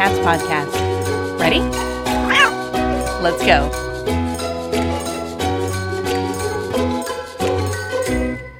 Cats podcast. Ready? Let's go.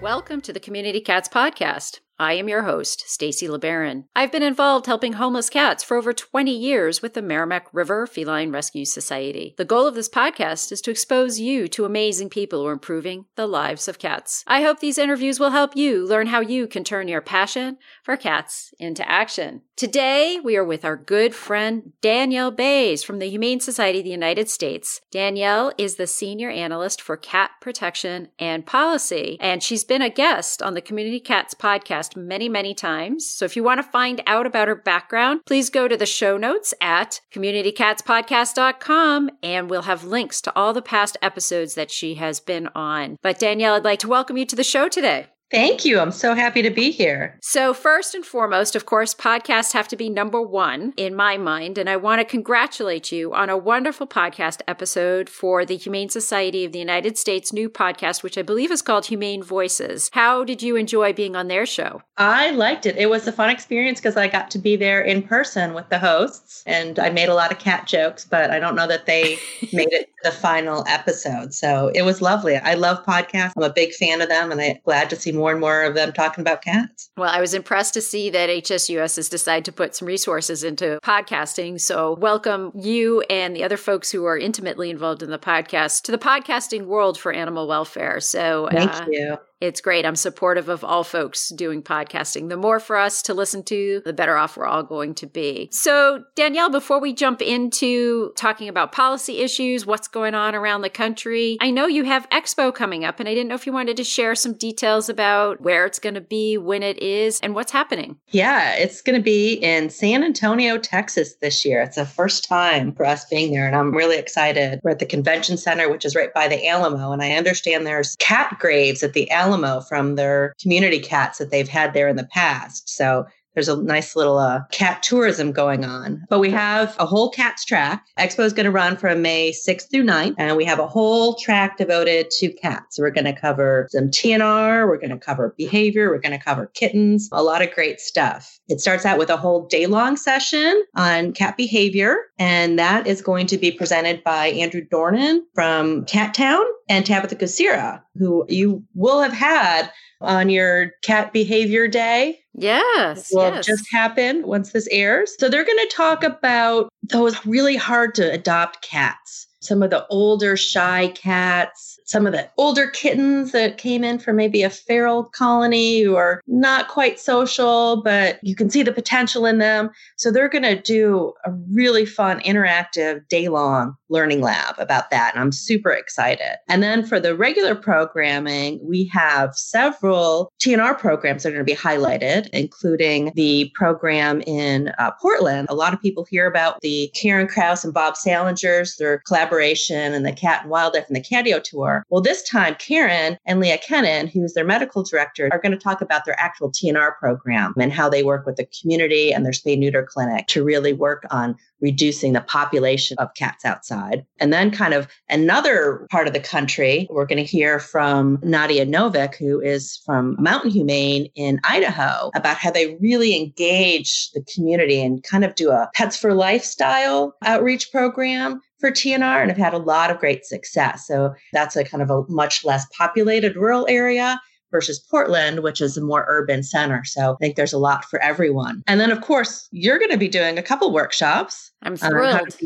Welcome to the Community Cats podcast. I am your host, Stacy LeBaron. I've been involved helping homeless cats for over 20 years with the Merrimack River Feline Rescue Society. The goal of this podcast is to expose you to amazing people who are improving the lives of cats. I hope these interviews will help you learn how you can turn your passion for cats into action. Today, we are with our good friend Danielle Bays from the Humane Society of the United States. Danielle is the senior analyst for cat protection and policy, and she's been a guest on the Community Cats podcast podcast many, many times. So if you want to find out about her background, please go to the show notes at communitycatspodcast.com and we'll have links to all the past episodes that she has been on. But Danielle, I'd like to welcome you to the show today. Thank you. I'm so happy to be here. So, first and foremost, of course, podcasts have to be number one in my mind. And I want to congratulate you on a wonderful podcast episode for the Humane Society of the United States new podcast, which I believe is called Humane Voices. How did you enjoy being on their show? I liked it. It was a fun experience because I got to be there in person with the hosts and I made a lot of cat jokes, but I don't know that they made it to the final episode. So, it was lovely. I love podcasts. I'm a big fan of them and I'm glad to see more and more of them talking about cats. Well, I was impressed to see that HSUS has decided to put some resources into podcasting. So, welcome you and the other folks who are intimately involved in the podcast to the podcasting world for animal welfare. So, thank uh, you it's great. I'm supportive of all folks doing podcasting. The more for us to listen to, the better off we're all going to be. So, Danielle, before we jump into talking about policy issues, what's going on around the country, I know you have Expo coming up, and I didn't know if you wanted to share some details about where it's going to be, when it is, and what's happening. Yeah, it's going to be in San Antonio, Texas this year. It's the first time for us being there, and I'm really excited. We're at the convention center, which is right by the Alamo, and I understand there's cat graves at the Alamo Alamo from their community cats that they've had there in the past. So there's a nice little uh, cat tourism going on. But we have a whole cats track. Expo is going to run from May 6th through 9th, and we have a whole track devoted to cats. We're going to cover some TNR, we're going to cover behavior, we're going to cover kittens, a lot of great stuff. It starts out with a whole day long session on cat behavior, and that is going to be presented by Andrew Dornan from Cat Town and Tabitha Kucera, who you will have had on your cat behavior day. Yes. Will yes. just happen once this airs. So they're going to talk about those really hard to adopt cats. Some of the older shy cats, some of the older kittens that came in from maybe a feral colony who are not quite social, but you can see the potential in them. So they're going to do a really fun, interactive, day long learning lab about that. And I'm super excited. And then for the regular programming, we have several TNR programs that are going to be highlighted, including the program in uh, Portland. A lot of people hear about the Karen Kraus and Bob Sallinger's, their collaboration and the Cat and Wildlife and the Catio Tour well, this time, Karen and Leah Kennan, who's their medical director, are going to talk about their actual TNR program and how they work with the community and their spay neuter clinic to really work on reducing the population of cats outside. And then, kind of another part of the country, we're going to hear from Nadia Novik, who is from Mountain Humane in Idaho, about how they really engage the community and kind of do a Pets for Life style outreach program for TNR and have had a lot of great success. So that's a kind of a much less populated rural area versus Portland, which is a more urban center. So I think there's a lot for everyone. And then, of course, you're going to be doing a couple workshops. I'm um, thrilled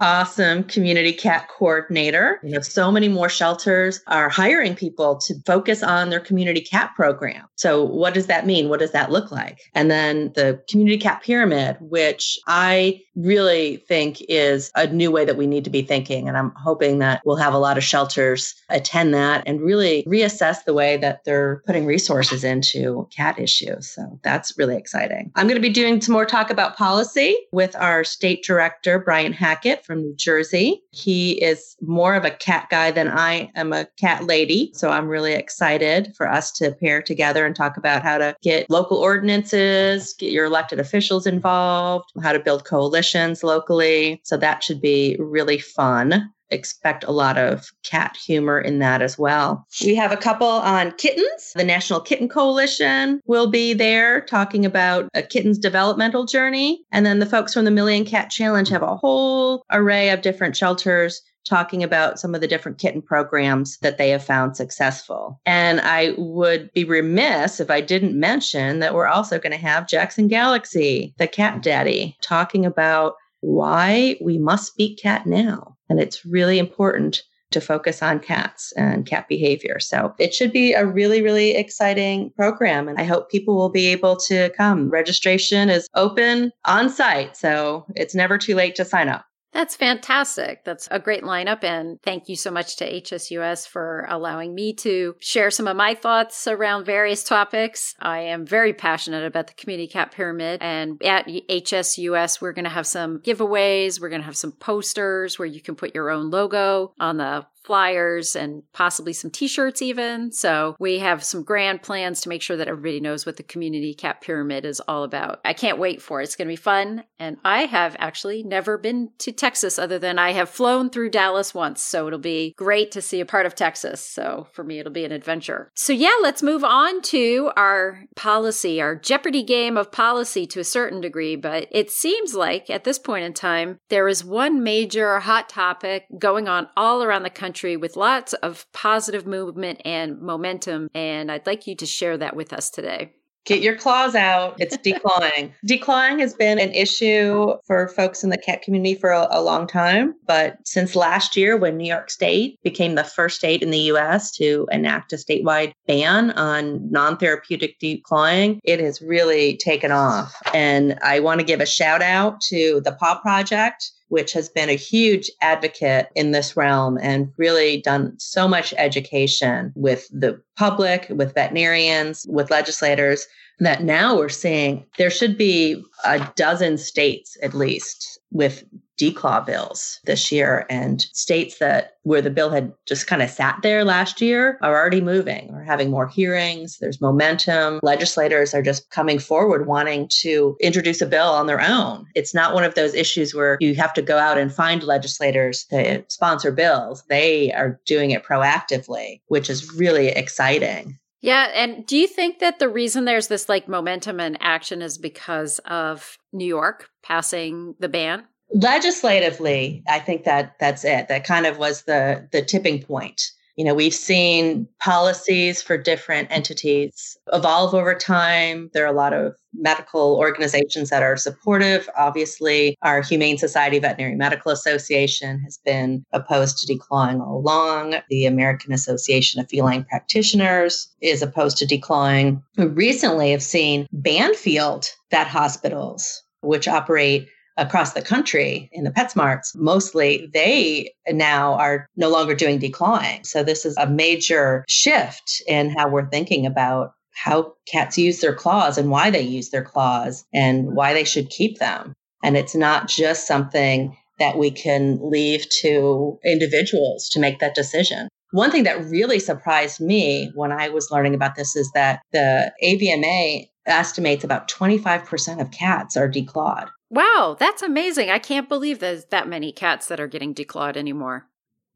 awesome community cat coordinator. You know, so many more shelters are hiring people to focus on their community cat program. So, what does that mean? What does that look like? And then the community cat pyramid, which I really think is a new way that we need to be thinking. And I'm hoping that we'll have a lot of shelters attend that and really reassess the way that they're putting resources into cat issues. So, that's really exciting. I'm going to be doing some more talk about policy with our state director, Brian Hackett from New Jersey. He is more of a cat guy than I am a cat lady. So I'm really excited for us to pair together and talk about how to get local ordinances, get your elected officials involved, how to build coalitions locally. So that should be really fun. expect a lot of cat humor in that as well. We have a couple on kittens. The National Kitten Coalition will be there talking about a kitten's developmental journey. And then the folks from the Million Cat Challenge have a whole array of different shelters talking about some of the different kitten programs that they have found successful. And I would be remiss if I didn't mention that we're also going to have Jackson Galaxy, the cat daddy, talking about why we must speak cat now. And it's really important to focus on cats and cat behavior. So it should be a really, really exciting program. And I hope people will be able to come. Registration is open on site. So it's never too late to sign up. That's fantastic. That's a great lineup. And thank you so much to HSUS for allowing me to share some of my thoughts around various topics. I am very passionate about the Community cat Pyramid. And at HSUS, we're going to have some giveaways. We're going to have some posters where you can put your own logo on the flyers and possibly some t-shirts even. So we have some grand plans to make sure that everybody knows what the community cat pyramid is all about. I can't wait for it. It's going to be fun. And I have actually never been to Texas other than I have flown through Dallas once. So it'll be great to see a part of Texas. So for me, it'll be an adventure. So yeah, let's move on to our policy, our Jeopardy game of policy to a certain degree. But it seems like at this point in time, there is one major hot topic going on all around the country country with lots of positive movement and momentum. And I'd like you to share that with us today. Get your claws out. It's declawing. declawing has been an issue for folks in the cat community for a, a, long time. But since last year, when New York State became the first state in the US to enact a statewide ban on non therapeutic declawing, it has really taken off. And I want to give a shout out to the Paw Project which has been a huge advocate in this realm and really done so much education with the public, with veterinarians, with legislators, that now we're seeing there should be a dozen states at least with declaw bills this year and states that where the bill had just kind of sat there last year are already moving. Or having more hearings. There's momentum. Legislators are just coming forward wanting to introduce a bill on their own. It's not one of those issues where you have to go out and find legislators to sponsor bills. They are doing it proactively which is really exciting. Yeah. And do you think that the reason there's this like momentum and action is because of New York passing the ban? Legislatively, I think that that's it. That kind of was the the tipping point. You know, we've seen policies for different entities evolve over time. There are a lot of medical organizations that are supportive. Obviously, our Humane Society Veterinary Medical Association has been opposed to declawing all along. The American Association of Feline Practitioners is opposed to declawing. We recently have seen Banfield vet hospitals, which operate across the country in the PetSmarts, mostly they now are no longer doing declawing. So this is a major shift in how we're thinking about how cats use their claws and why they use their claws and why they should keep them. And it's not just something that we can leave to individuals to make that decision. One thing that really surprised me when I was learning about this is that the AVMA estimates about 25% of cats are declawed. Wow, that's amazing. I can't believe there's that many cats that are getting declawed anymore.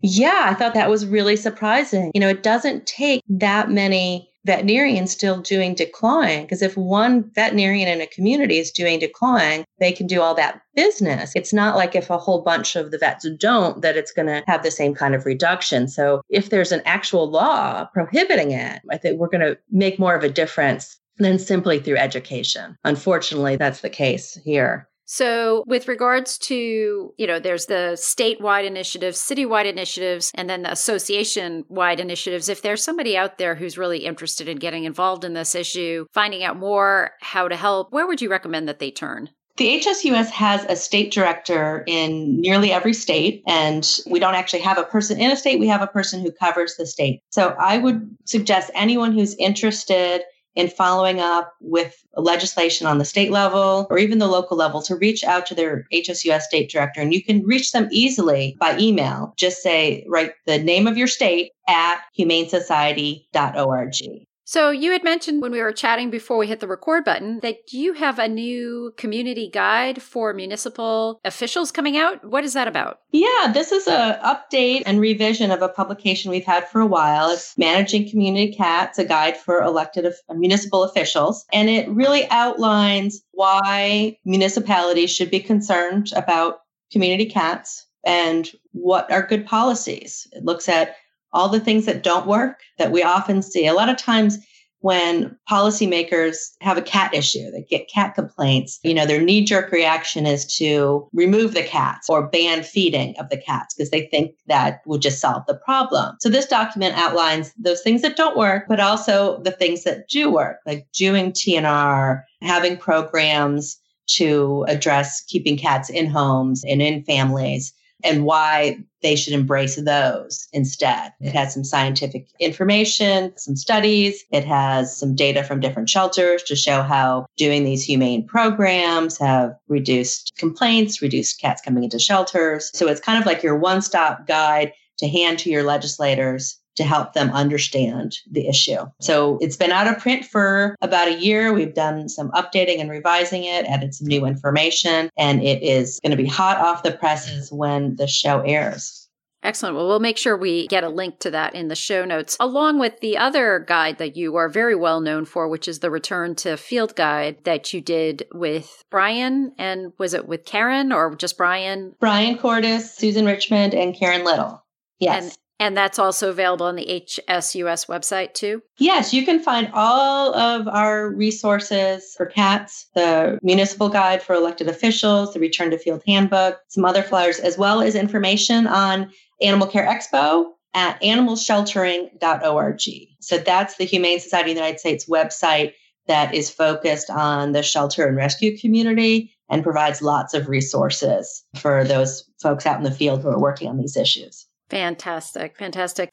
Yeah, I thought that was really surprising. You know, it doesn't take that many veterinarians still doing declawing because if one veterinarian in a community is doing declawing, they can do all that business. It's not like if a whole bunch of the vets don't that it's going to have the same kind of reduction. So if there's an actual law prohibiting it, I think we're going to make more of a difference than simply through education. Unfortunately, that's the case here. So, with regards to, you know, there's the statewide initiatives, citywide initiatives, and then the association wide initiatives. If there's somebody out there who's really interested in getting involved in this issue, finding out more, how to help, where would you recommend that they turn? The HSUS has a state director in nearly every state, and we don't actually have a person in a state. We have a person who covers the state. So I would suggest anyone who's interested in following up with legislation on the state level or even the local level to reach out to their HSUS state director. And you can reach them easily by email. Just say, write the name of your state at humanesociety.org. So, you had mentioned when we were chatting before we hit the record button that you have a new community guide for municipal officials coming out. What is that about? Yeah, this is a update and revision of a publication we've had for a while. It's Managing Community Cats, a guide for elected uh, municipal officials, and it really outlines why municipalities should be concerned about community cats and what are good policies. It looks at all the things that don't work that we often see. A lot of times when policymakers have a cat issue, they get cat complaints, you know, their knee jerk reaction is to remove the cats or ban feeding of the cats because they think that will just solve the problem. So this document outlines those things that don't work, but also the things that do work, like doing TNR, having programs to address keeping cats in homes and in families and why they should embrace those instead. It has some scientific information, some studies. It has some data from different shelters to show how doing these humane programs have reduced complaints, reduced cats coming into shelters. So it's kind of like your one stop guide to hand to your legislators to help them understand the issue. So it's been out of print for about a year. We've done some updating and revising it, added some new information, and it is going to be hot off the presses when the show airs. Excellent. Well, we'll make sure we get a link to that in the show notes, along with the other guide that you are very well known for, which is the Return to Field Guide that you did with Brian. And was it with Karen or just Brian? Bryan Kortis, Susan Richmond, and Karen Little. Yes. And and that's also available on the HSUS website too? Yes, you can find all of our resources for cats, the municipal guide for elected officials, the return to field handbook, some other flyers, as well as information on Animal Care Expo at animalsheltering.org. So that's the Humane Society of the United States website that is focused on the shelter and rescue community and provides lots of resources for those folks out in the field who are working on these issues. Fantastic. Fantastic.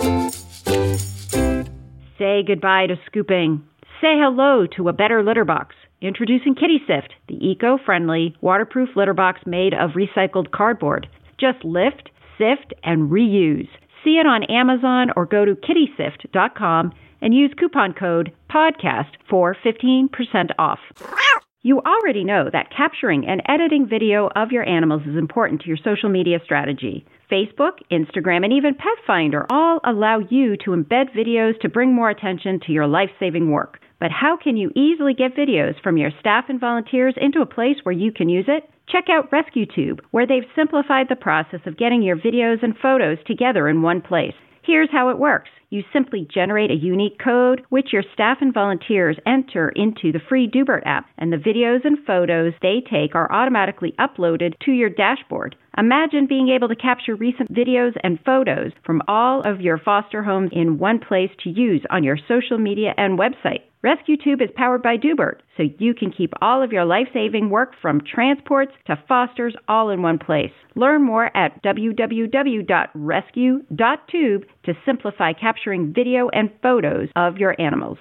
Say goodbye to scooping. Say hello to a better litter box. Introducing Kitty Sift, the eco friendly, waterproof litter box made of recycled cardboard. Just lift, sift, and reuse. See it on Amazon or go to kittysift.com and use coupon code PODCAST for 15% off. You already know that capturing and editing video of your animals is important to your social media strategy. Facebook, Instagram, and even Petfinder all allow you to embed videos to bring more attention to your life saving work. But how can you easily get videos from your staff and volunteers into a place where you can use it? Check out RescueTube, where they've simplified the process of getting your videos and photos together in one place. Here's how it works. You simply generate a unique code, which your staff and volunteers enter into the free Doobert app, and the videos and photos they take are automatically uploaded to your dashboard. Imagine being able to capture recent videos and photos from all of your foster homes in one place to use on your social media and website. RescueTube is powered by Doobert, so you can keep all of your life saving work from transports to fosters all in one place. Learn more at www.rescue.tube to simplify capturing video and photos of your animals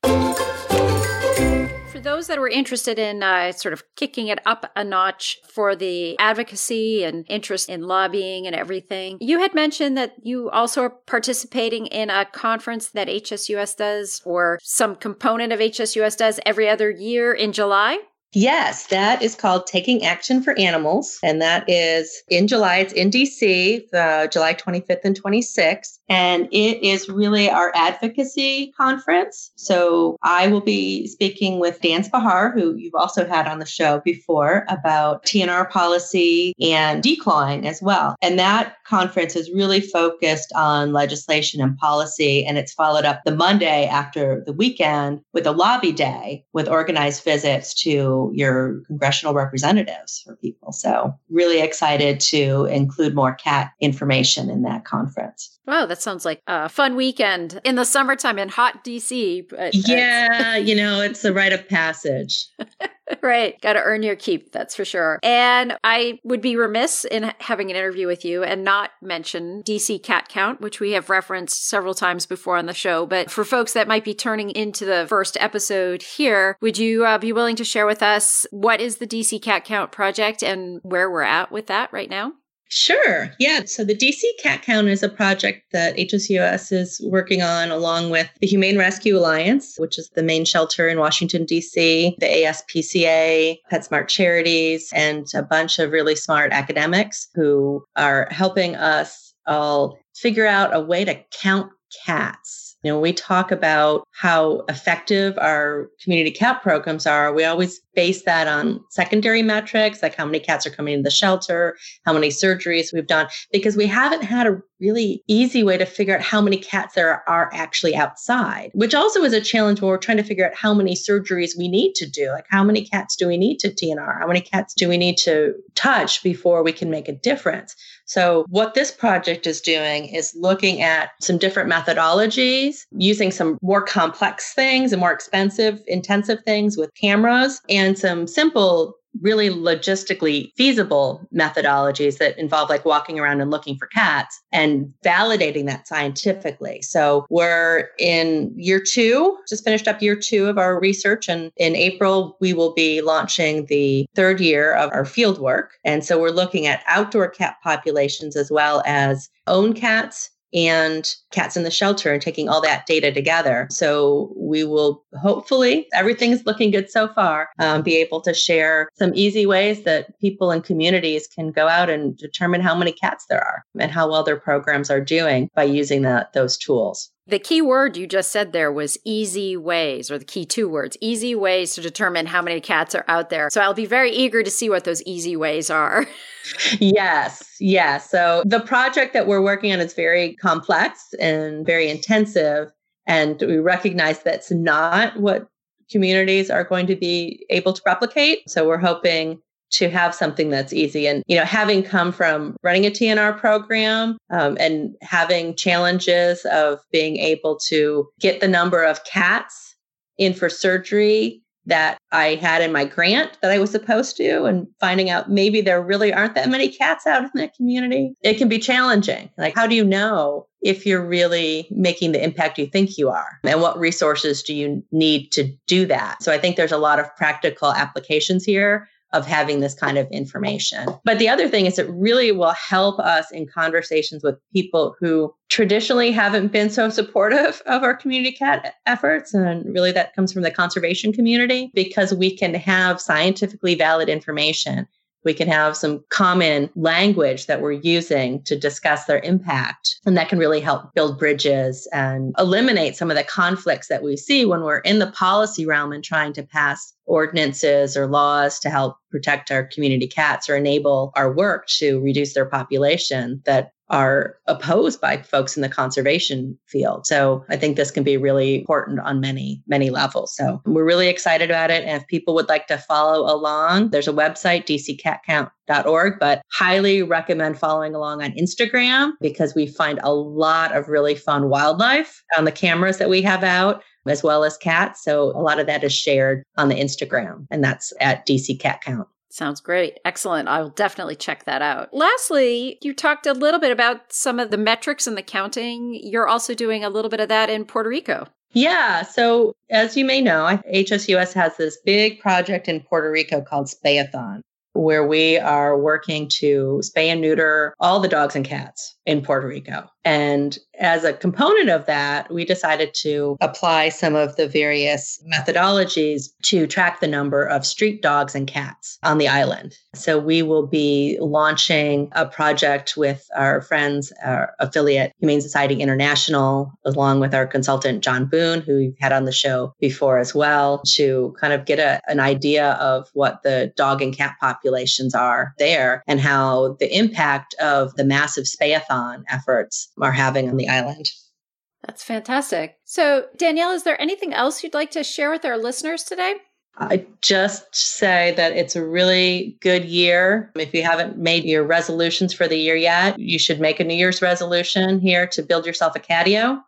those that were interested in uh, sort of kicking it up a notch for the advocacy and interest in lobbying and everything, you had mentioned that you also are participating in a conference that HSUS does or some component of HSUS does every other year in July. Yes, that is called Taking Action for Animals. And that is in July. It's in DC, uh, July 25th and 26th. And it is really our advocacy conference. So I will be speaking with Dan Spahar, who you've also had on the show before, about TNR policy and declawing as well. And that conference is really focused on legislation and policy. And it's followed up the Monday after the weekend with a lobby day with organized visits to your congressional representatives for people. So, really excited to include more cat information in that conference. Wow, that sounds like a fun weekend in the summertime in hot DC. But yeah, you know, it's a rite of passage. right. Got to earn your keep, that's for sure. And I would be remiss in having an interview with you and not mention DC Cat Count, which we have referenced several times before on the show. But for folks that might be turning into the first episode here, would you uh, be willing to share with us what is the DC Cat Count project and where we're at with that right now? Sure. Yeah. So the DC Cat Count is a project that HSUS is working on along with the Humane Rescue Alliance, which is the main shelter in Washington, DC, the ASPCA, PetSmart Charities, and a bunch of really smart academics who are helping us all figure out a way to count cats you know, we talk about how effective our community cat programs are. We always base that on secondary metrics, like how many cats are coming into the shelter, how many surgeries we've done, because we haven't had a really easy way to figure out how many cats there are actually outside, which also is a challenge when we're trying to figure out how many surgeries we need to do. Like, how many cats do we need to TNR? How many cats do we need to touch before we can make a difference? So, what this project is doing is looking at some different methodologies, using some more complex things and more expensive, intensive things with cameras, and some simple really logistically feasible methodologies that involve like walking around and looking for cats and validating that scientifically. So we're in year two, just finished up year two of our research. And in April, we will be launching the third year of our field work. And so we're looking at outdoor cat populations as well as own cats and cats in the shelter and taking all that data together. So we will hopefully, everything's looking good so far, um, be able to share some easy ways that people and communities can go out and determine how many cats there are and how well their programs are doing by using that, those tools. The key word you just said there was easy ways, or the key two words easy ways to determine how many cats are out there. So I'll be very eager to see what those easy ways are. yes, yes. So the project that we're working on is very complex and very intensive. And we recognize that's not what communities are going to be able to replicate. So we're hoping to have something that's easy. And, you know, having come from running a TNR program um, and having challenges of being able to get the number of cats in for surgery that I had in my grant that I was supposed to, and finding out maybe there really aren't that many cats out in that community, it can be challenging. Like, how do you know if you're really making the impact you think you are? And what resources do you need to do that? So I think there's a lot of practical applications here of having this kind of information. But the other thing is it really will help us in conversations with people who traditionally haven't been so supportive of our community cat efforts. And really that comes from the conservation community because we can have scientifically valid information we can have some common language that we're using to discuss their impact. And that can really help build bridges and eliminate some of the conflicts that we see when we're in the policy realm and trying to pass ordinances or laws to help protect our community cats or enable our work to reduce their population that are opposed by folks in the conservation field. So I think this can be really important on many, many levels. So we're really excited about it. And if people would like to follow along, there's a website, dccatcount.org, but highly recommend following along on Instagram because we find a lot of really fun wildlife on the cameras that we have out as well as cats. So a lot of that is shared on the Instagram and that's at DC Cat Count. Sounds great. Excellent. I will definitely check that out. Lastly, you talked a little bit about some of the metrics and the counting. You're also doing a little bit of that in Puerto Rico. Yeah. So, as you may know, HSUS has this big project in Puerto Rico called Spayathon, where we are working to spay and neuter all the dogs and cats in Puerto Rico. And as a component of that, we decided to apply some of the various methodologies to track the number of street dogs and cats on the island. So we will be launching a project with our friends, our affiliate Humane Society International, along with our consultant, John Boone, who we've had on the show before as well, to kind of get a, an idea of what the dog and cat populations are there and how the impact of the massive spayathon efforts are having on the island. That's fantastic. So, Danielle, is there anything else you'd like to share with our listeners today? I just say that it's a really good year. If you haven't made your resolutions for the year yet, you should make a New Year's resolution here to build yourself a catio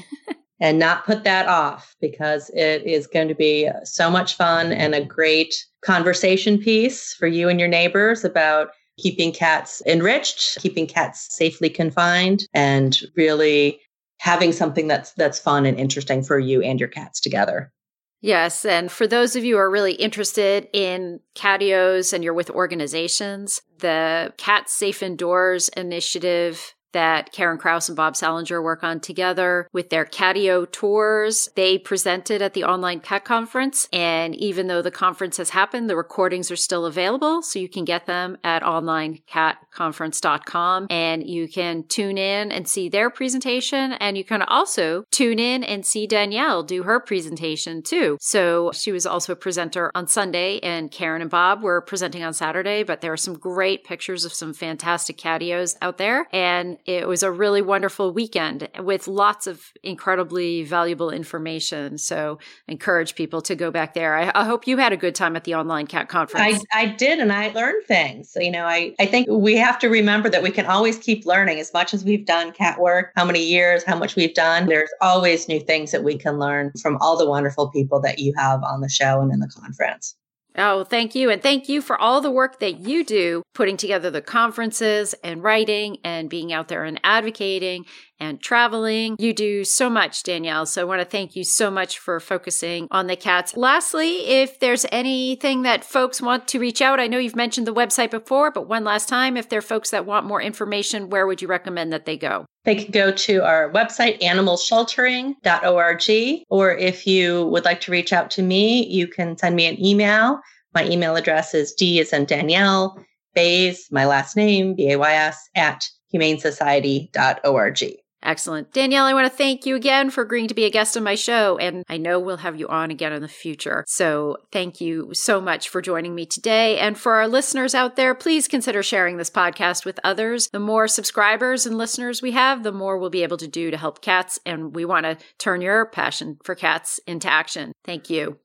and not put that off because it is going to be so much fun and a great conversation piece for you and your neighbors about keeping cats enriched, keeping cats safely confined, and really having something that's that's fun and interesting for you and your cats together. Yes. And for those of you who are really interested in catios and you're with organizations, the Cats Safe Indoors initiative that Karen Kraus and Bob Sallinger work on together with their Catio tours. They presented at the online cat conference. And even though the conference has happened, the recordings are still available. So you can get them at onlinecatconference.com and you can tune in and see their presentation. And you can also tune in and see Danielle do her presentation too. So she was also a presenter on Sunday and Karen and Bob were presenting on Saturday, but there are some great pictures of some fantastic catios out there. And it was a really wonderful weekend with lots of incredibly valuable information. So encourage people to go back there. I, I hope you had a good time at the online cat conference. I, I did, and I learned things. So, you know, I, I think we have to remember that we can always keep learning as much as we've done cat work, how many years, how much we've done. There's always new things that we can learn from all the wonderful people that you have on the show and in the conference. Oh, thank you. And thank you for all the work that you do putting together the conferences and writing and being out there and advocating and traveling. You do so much, Danielle. So I want to thank you so much for focusing on the cats. Lastly, if there's anything that folks want to reach out, I know you've mentioned the website before, but one last time, if there are folks that want more information, where would you recommend that they go? They can go to our website, animalsheltering.org. Or if you would like to reach out to me, you can send me an email. My email address is D is in Danielle, Bays, my last name, B A Y S, at humanesociety.org. Excellent. Danielle, I want to thank you again for agreeing to be a guest on my show. And I know we'll have you on again in the future. So thank you so much for joining me today. And for our listeners out there, please consider sharing this podcast with others. The more subscribers and listeners we have, the more we'll be able to do to help cats. And we want to turn your passion for cats into action. Thank you.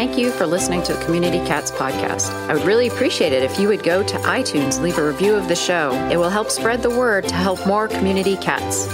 Thank you for listening to the Community Cats podcast. I would really appreciate it if you would go to iTunes, leave a review of the show. It will help spread the word to help more community cats.